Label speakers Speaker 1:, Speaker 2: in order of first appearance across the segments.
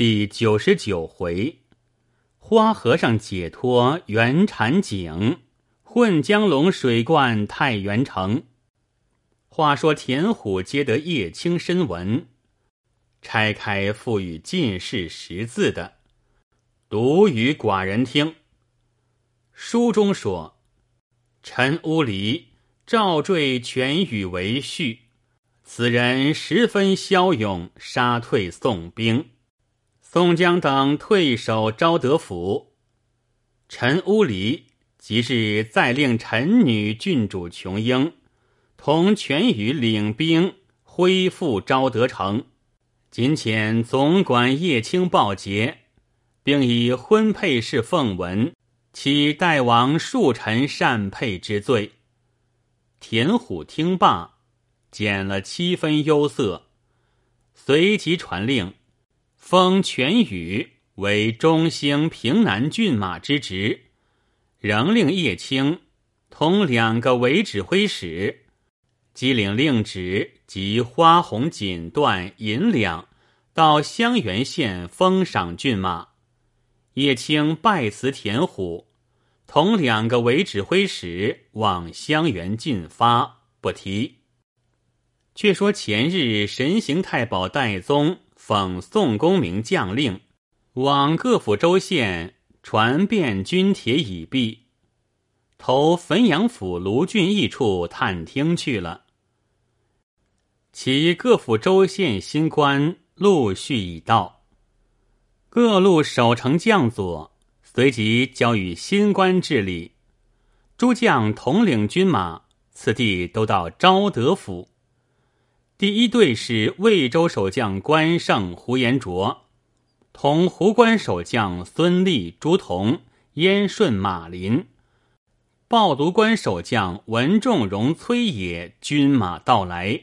Speaker 1: 第九十九回，花和尚解脱袁禅井，混江龙水灌太原城。话说田虎接得叶青身文，拆开赋予进士识字的，读与寡人听。书中说：“陈屋离赵坠全与为序，此人十分骁勇，杀退宋兵。”宋江等退守昭德府，陈乌离即是再令陈女郡主琼英同全羽领兵恢复昭德城，仅遣总管叶青报捷，并以婚配事奉文，起代王庶臣善配之罪。田虎听罢，减了七分忧色，随即传令。封全宇为中兴平南郡马之职，仍令叶青同两个伪指挥使，机领令旨及花红锦缎银两到襄垣县封赏郡马。叶青拜辞田虎，同两个伪指挥使往襄垣进发，不提。却说前日神行太保戴宗。奉宋公明将令，往各府州县传遍军帖已毕，投汾阳府卢俊义处探听去了。其各府州县新官陆续已到，各路守城将佐随即交与新官治理，诸将统领军马，次第都到昭德府。第一队是魏州守将关胜、胡延灼，同湖关守将孙立、朱仝、燕顺、马林；报读关守将文仲荣、崔野军马到来，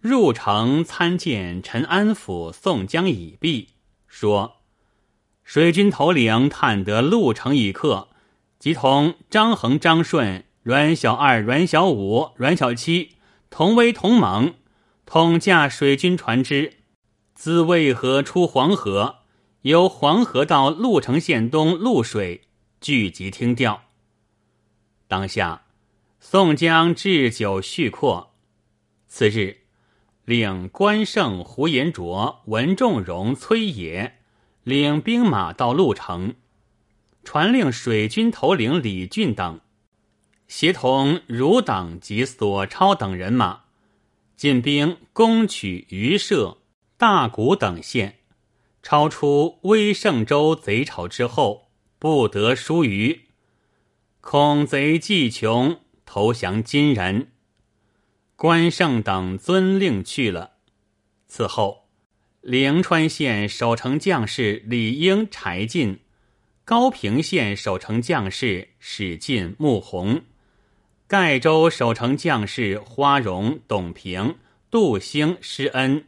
Speaker 1: 入城参见陈安府宋江已毕，说水军头领探得路城已克，即同张衡、张顺、阮小二、阮小五、阮小七同威同盟。统驾水军船只，自渭河出黄河，由黄河到鹿城县东陆水，聚集听调。当下，宋江置酒叙阔。次日，令关胜、胡延灼、文仲荣、崔野领兵马到鹿城，传令水军头领李俊等，协同汝等及索超等人马。进兵攻取余社、大谷等县，超出威胜州贼巢之后，不得疏于。恐贼计穷，投降金人。关胜等遵令去了。此后，灵川县守城将士李应、柴进，高平县守城将士史进、穆弘。盖州守城将士花荣、董平、杜兴、施恩，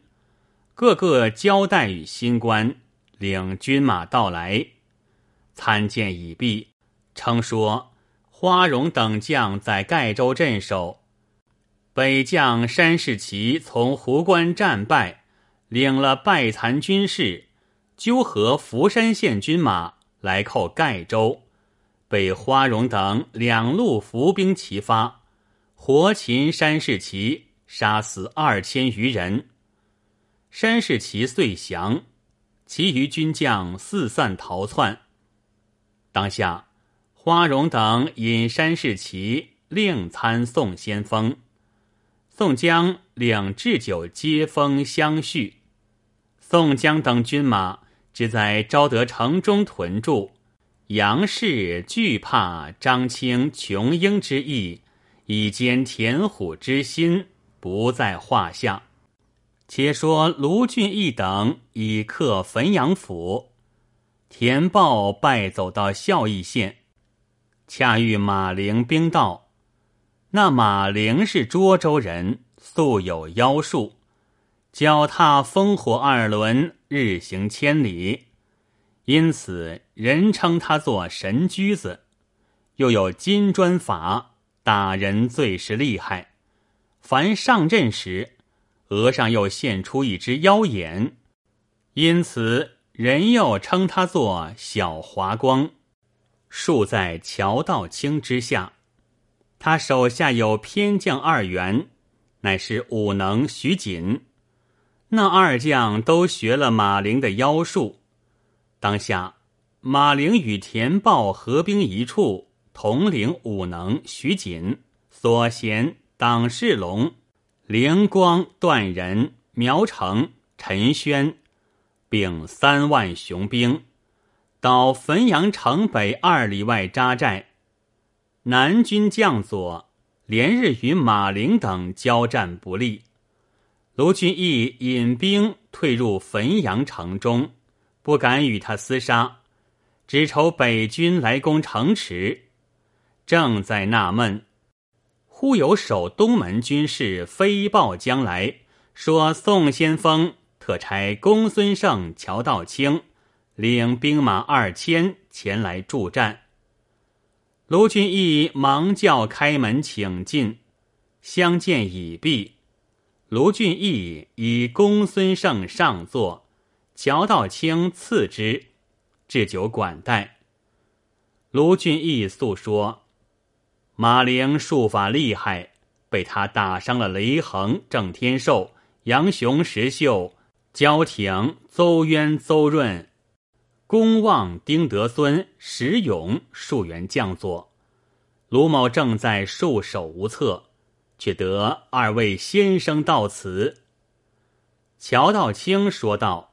Speaker 1: 个个交代与新官，领军马到来，参见已毕，称说花荣等将在盖州镇守，北将山世奇从湖关战败，领了败残军士，纠合福山县军马来寇盖州。被花荣等两路伏兵齐发，活擒山世奇，杀死二千余人。山世奇遂降，其余军将四散逃窜。当下，花荣等引山世奇另参宋先锋，宋江领置酒接风相续。宋江等军马只在昭德城中屯驻。杨氏惧怕张青、琼英之意，以兼田虎之心，不在话下。且说卢俊义等已克汾阳府，田豹败走到孝义县，恰遇马陵兵到。那马陵是涿州人，素有妖术，脚踏烽火二轮，日行千里。因此，人称他做神驹子，又有金砖法，打人最是厉害。凡上阵时，额上又现出一只妖眼，因此人又称他做小华光，树在乔道清之下。他手下有偏将二员，乃是武能徐锦。那二将都学了马陵的妖术。当下，马陵与田豹合兵一处，统领武能徐锦、左贤、党世龙、灵光、段仁、苗成、陈轩。并三万雄兵，到汾阳城北二里外扎寨。南军将佐连日与马陵等交战不利，卢俊义引兵退入汾阳城中，不敢与他厮杀，只愁北军来攻城池。正在纳闷，忽有守东门军士飞报将来，说宋先锋。特差公孙胜、乔道清领兵马二千前来助战。卢俊义忙叫开门请进，相见已毕。卢俊义以公孙胜上座，乔道清次之，置酒管待。卢俊义诉说：马陵术法厉害，被他打伤了雷横、郑天寿、杨雄、石秀。焦廷、邹渊、邹润、公望、丁德孙、石勇数员将佐，卢某正在束手无策，却得二位先生到此。乔道清说道：“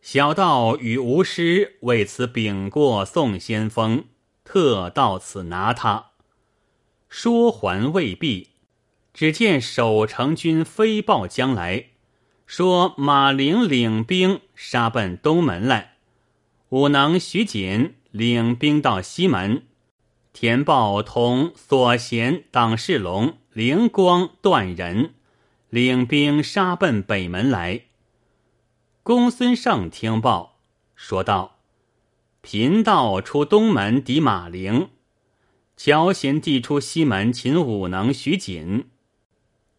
Speaker 1: 小道与吴师为此禀过宋先锋，特到此拿他。”说还未毕，只见守城军飞报将来。说马陵领兵杀奔东门来，武能徐锦领兵到西门，田豹同左贤、党世龙、灵光、段仁领兵杀奔北门来。公孙胜听报，说道：“贫道出东门抵马陵，乔贤弟出西门擒武能徐锦。”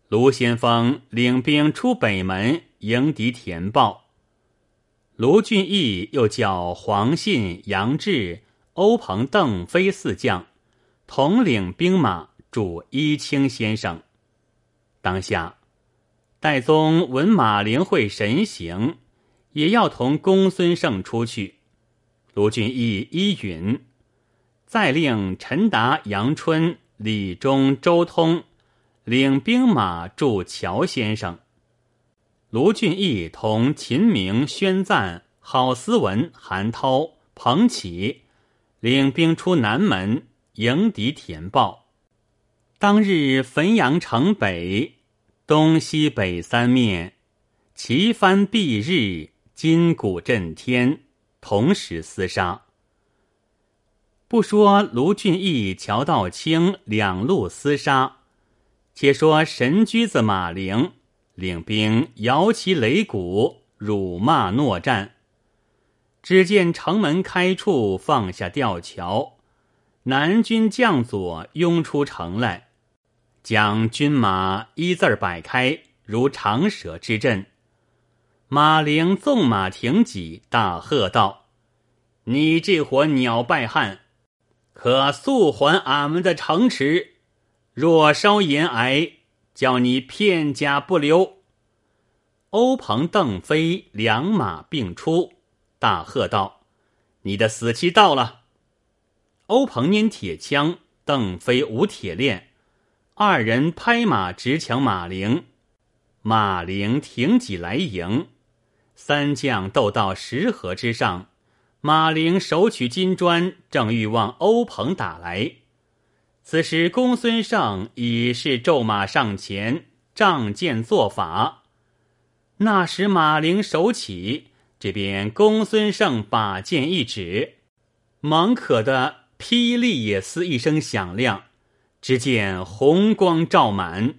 Speaker 1: 卢先锋领兵出北门迎敌填报，卢俊义又叫黄信、杨志、欧鹏、邓飞四将统领兵马助一清先生。当下，戴宗闻马陵会神行，也要同公孙胜出去。卢俊义依允，再令陈达、杨春、李忠、周通。领兵马助乔先生，卢俊义同秦明、宣赞、郝思文、韩涛、彭启领兵出南门迎敌填报。当日汾阳城北、东西北三面旗帆蔽日，金鼓震天，同时厮杀。不说卢俊义、乔道清两路厮杀。且说神驹子马陵领兵摇旗擂鼓，辱骂诺战。只见城门开处，放下吊桥，南军将佐拥出城来，将军马一字摆开，如长蛇之阵。马陵纵马挺戟，大喝道：“你这伙鸟败汉，可速还俺们的城池！”若稍言挨，叫你片甲不留。欧鹏、邓飞两马并出，大喝道：“你的死期到了！”欧鹏拈铁枪，邓飞舞铁链，二人拍马直抢马陵。马陵挺戟来迎，三将斗到石河之上，马陵手取金砖，正欲望欧鹏打来。此时，公孙胜已是骤马上前，仗剑作法。那时，马陵手起，这边公孙胜把剑一指，猛可的霹雳也似一声响亮，只见红光照满，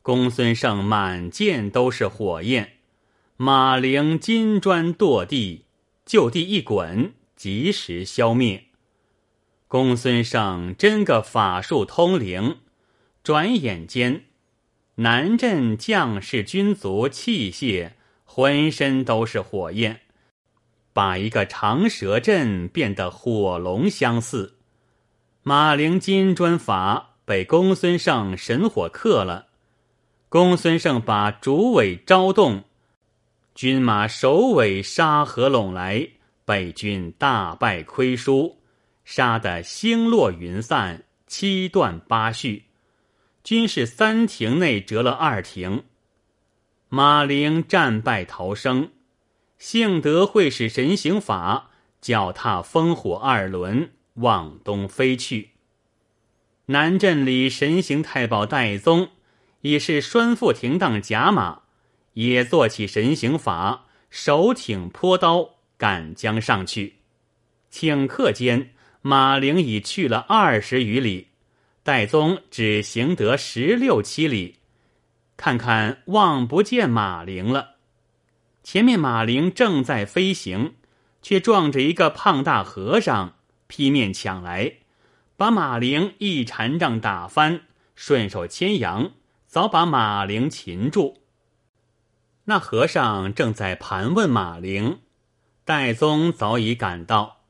Speaker 1: 公孙胜满剑都是火焰，马陵金砖堕地，就地一滚，及时消灭。公孙胜真个法术通灵，转眼间，南镇将士军卒器械浑身都是火焰，把一个长蛇阵变得火龙相似。马陵金砖法被公孙胜神火克了，公孙胜把竹尾招动，军马首尾杀合拢来，北军大败亏输，杀得星落云散，七断八续。军士三亭内折了二亭，马陵战败逃生，幸得会使神行法，脚踏烽火二轮往东飞去。南镇里神行太保戴宗已是拴缚停当甲马，也做起神行法，手挺坡刀赶将上去。顷刻间，马陵已去了二十余里。戴宗只行得十六七里，看看望不见马陵了。前面马陵正在飞行，却撞着一个胖大和尚劈面抢来，把马陵一禅杖打翻，顺手牵羊，早把马陵擒住。那和尚正在盘问马陵，戴宗早已赶到，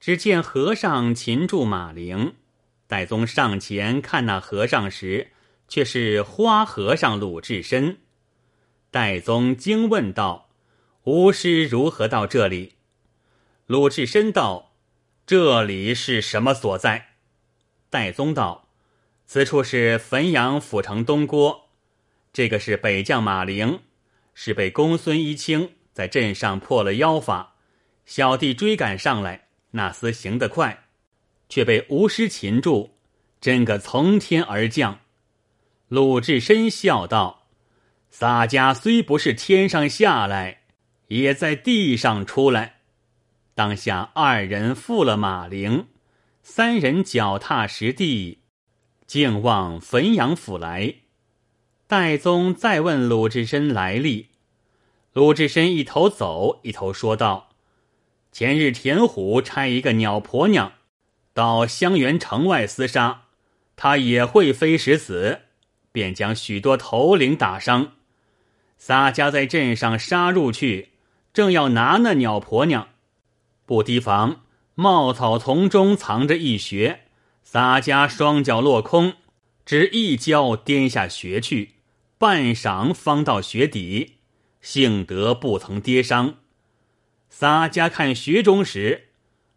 Speaker 1: 只见和尚擒住马陵。戴宗上前看那和尚时，却是花和尚鲁智深。戴宗惊问道：“吾师如何到这里？”鲁智深道：“这里是什么所在？”戴宗道：“此处是汾阳府城东郭，这个是北将马陵，是被公孙一清在镇上破了妖法，小弟追赶上来，那厮行得快。”却被吴师擒住，真个从天而降。鲁智深笑道：“洒家虽不是天上下来，也在地上出来。”当下二人负了马陵，三人脚踏实地，径往汾阳府来。戴宗再问鲁智深来历，鲁智深一头走，一头说道：“前日田虎差一个鸟婆娘。”到香园城外厮杀，他也会飞石子，便将许多头领打伤。洒家在镇上杀入去，正要拿那鸟婆娘，不提防茂草丛中藏着一穴，洒家双脚落空，只一跤颠下穴去，半晌方到穴底，幸得不曾跌伤。洒家看穴中时。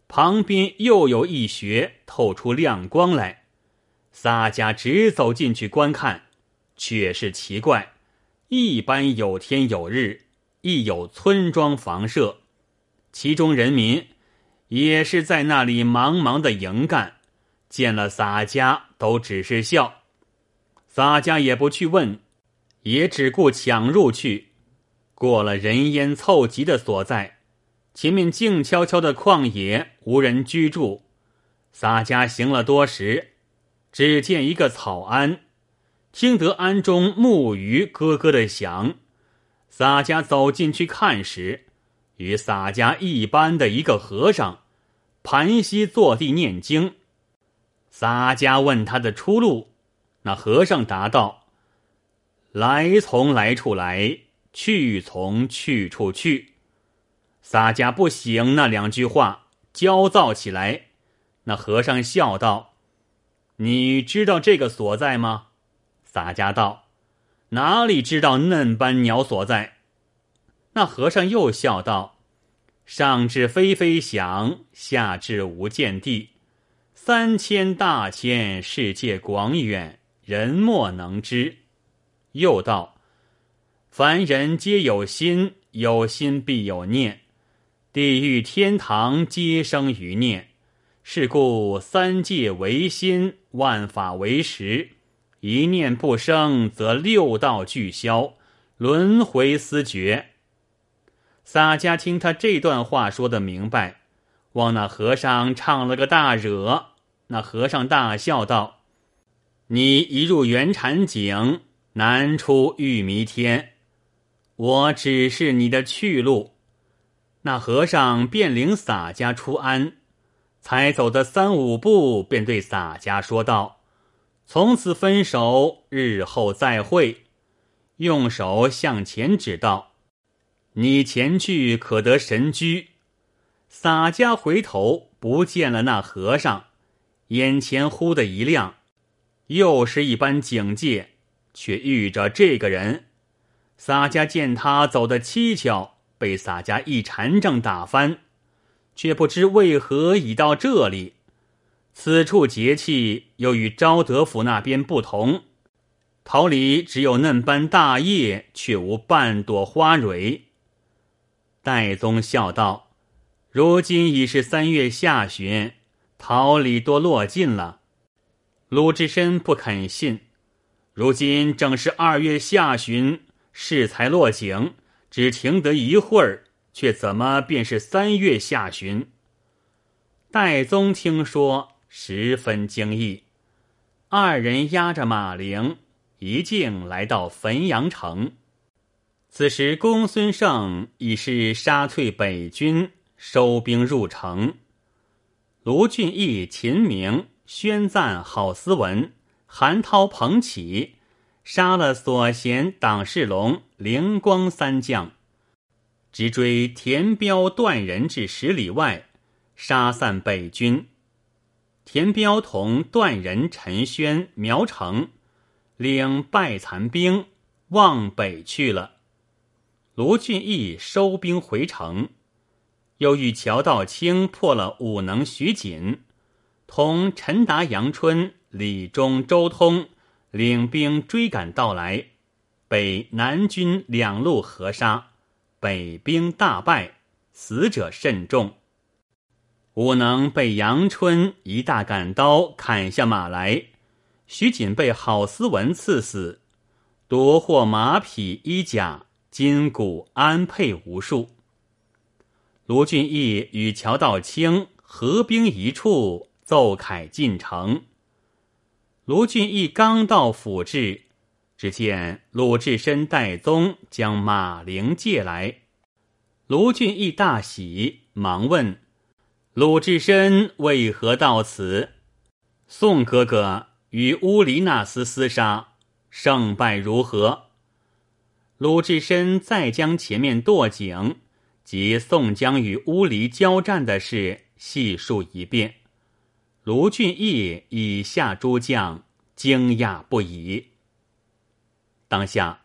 Speaker 1: 旁边又有一穴透出亮光来，洒家直走进去观看，却是奇怪。一般有天有日，亦有村庄房舍，其中人民也是在那里忙忙的营干，见了洒家都只是笑。洒家也不去问，也只顾抢入去，过了人烟凑集的所在。前面静悄悄的旷野，无人居住。洒家行了多时，只见一个草庵，听得庵中木鱼咯咯的响。洒家走进去看时，与洒家一般的一个和尚，盘膝坐地念经。洒家问他的出路，那和尚答道：“来从来处来，去从去处去。”洒家不行那两句话，焦躁起来。那和尚笑道：“你知道这个所在吗？”洒家道：“哪里知道嫩般鸟所在？”那和尚又笑道：“上至飞飞翔，下至无间地，三千大千世界广远，人莫能知。”又道：“凡人皆有心，有心必有念。”地狱天堂皆生于念，是故三界唯心，万法唯识。一念不生，则六道俱消，轮回思绝。洒家听他这段话说的明白，望那和尚唱了个大惹。那和尚大笑道：“你一入圆禅井，难出玉弥天。我只是你的去路。”那和尚便领洒家出庵，才走的三五步，便对洒家说道：“从此分手，日后再会。”用手向前指道：“你前去可得神驹，洒家回头不见了那和尚，眼前忽的一亮，又是一般警戒，却遇着这个人。洒家见他走得蹊跷，被洒家一禅杖打翻，却不知为何已到这里。此处节气又与昭德府那边不同，桃李只有嫩般大叶，却无半朵花蕊。戴宗笑道：“如今已是三月下旬，桃李多落尽了。”鲁智深不肯信，如今正是二月下旬，适才落井，只停得一会儿，却怎么便是三月下旬？戴宗听说。十分惊异，二人押着马铃，一径来到汾阳城。此时公孙胜已是杀退北军，收兵入城。卢俊义、秦明宣赞郝思文、韩涛、彭起，杀了左贤、党世龙、灵光三将，直追田彪、段仁至十里外，杀散北军。田彪同段仁、陈宣、苗成领败残兵往北去了。卢俊义收兵回城，又与乔道清破了武能徐锦，同陈达、杨春、李忠、周通领兵追赶到来，被南军两路合杀，北兵大败，死者甚众。武能被杨春一大杆刀砍下马来，徐锦被郝思文刺死，夺获马匹、衣甲、金骨、鞍辔无数。卢俊义与乔道清合兵一处，奏凯进城。卢俊义刚到府治，只见鲁智深、戴宗将马铃借来，卢俊义大喜，忙问。鲁智深为何到此？宋哥哥与乌黎那厮厮杀，胜败如何？鲁智深再将前面堕井及宋江与乌黎交战的事细述一遍。卢俊义以下诸将惊讶不已。当下，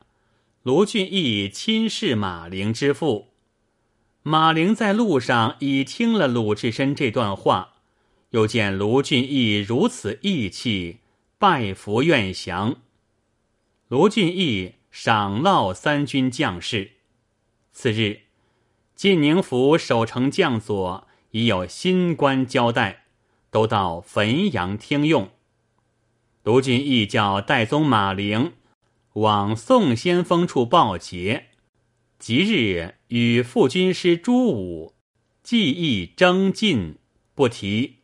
Speaker 1: 卢俊义亲视马陵之父。马陵在路上已听了鲁智深这段话，又见卢俊义如此义气，拜服愿降。卢俊义赏烙三军将士。次日，晋宁府守城将佐已有新官交代，都到汾阳听用。卢俊义叫戴宗、马陵往宋先锋处报捷。即日与副军师朱武计议征进，不提。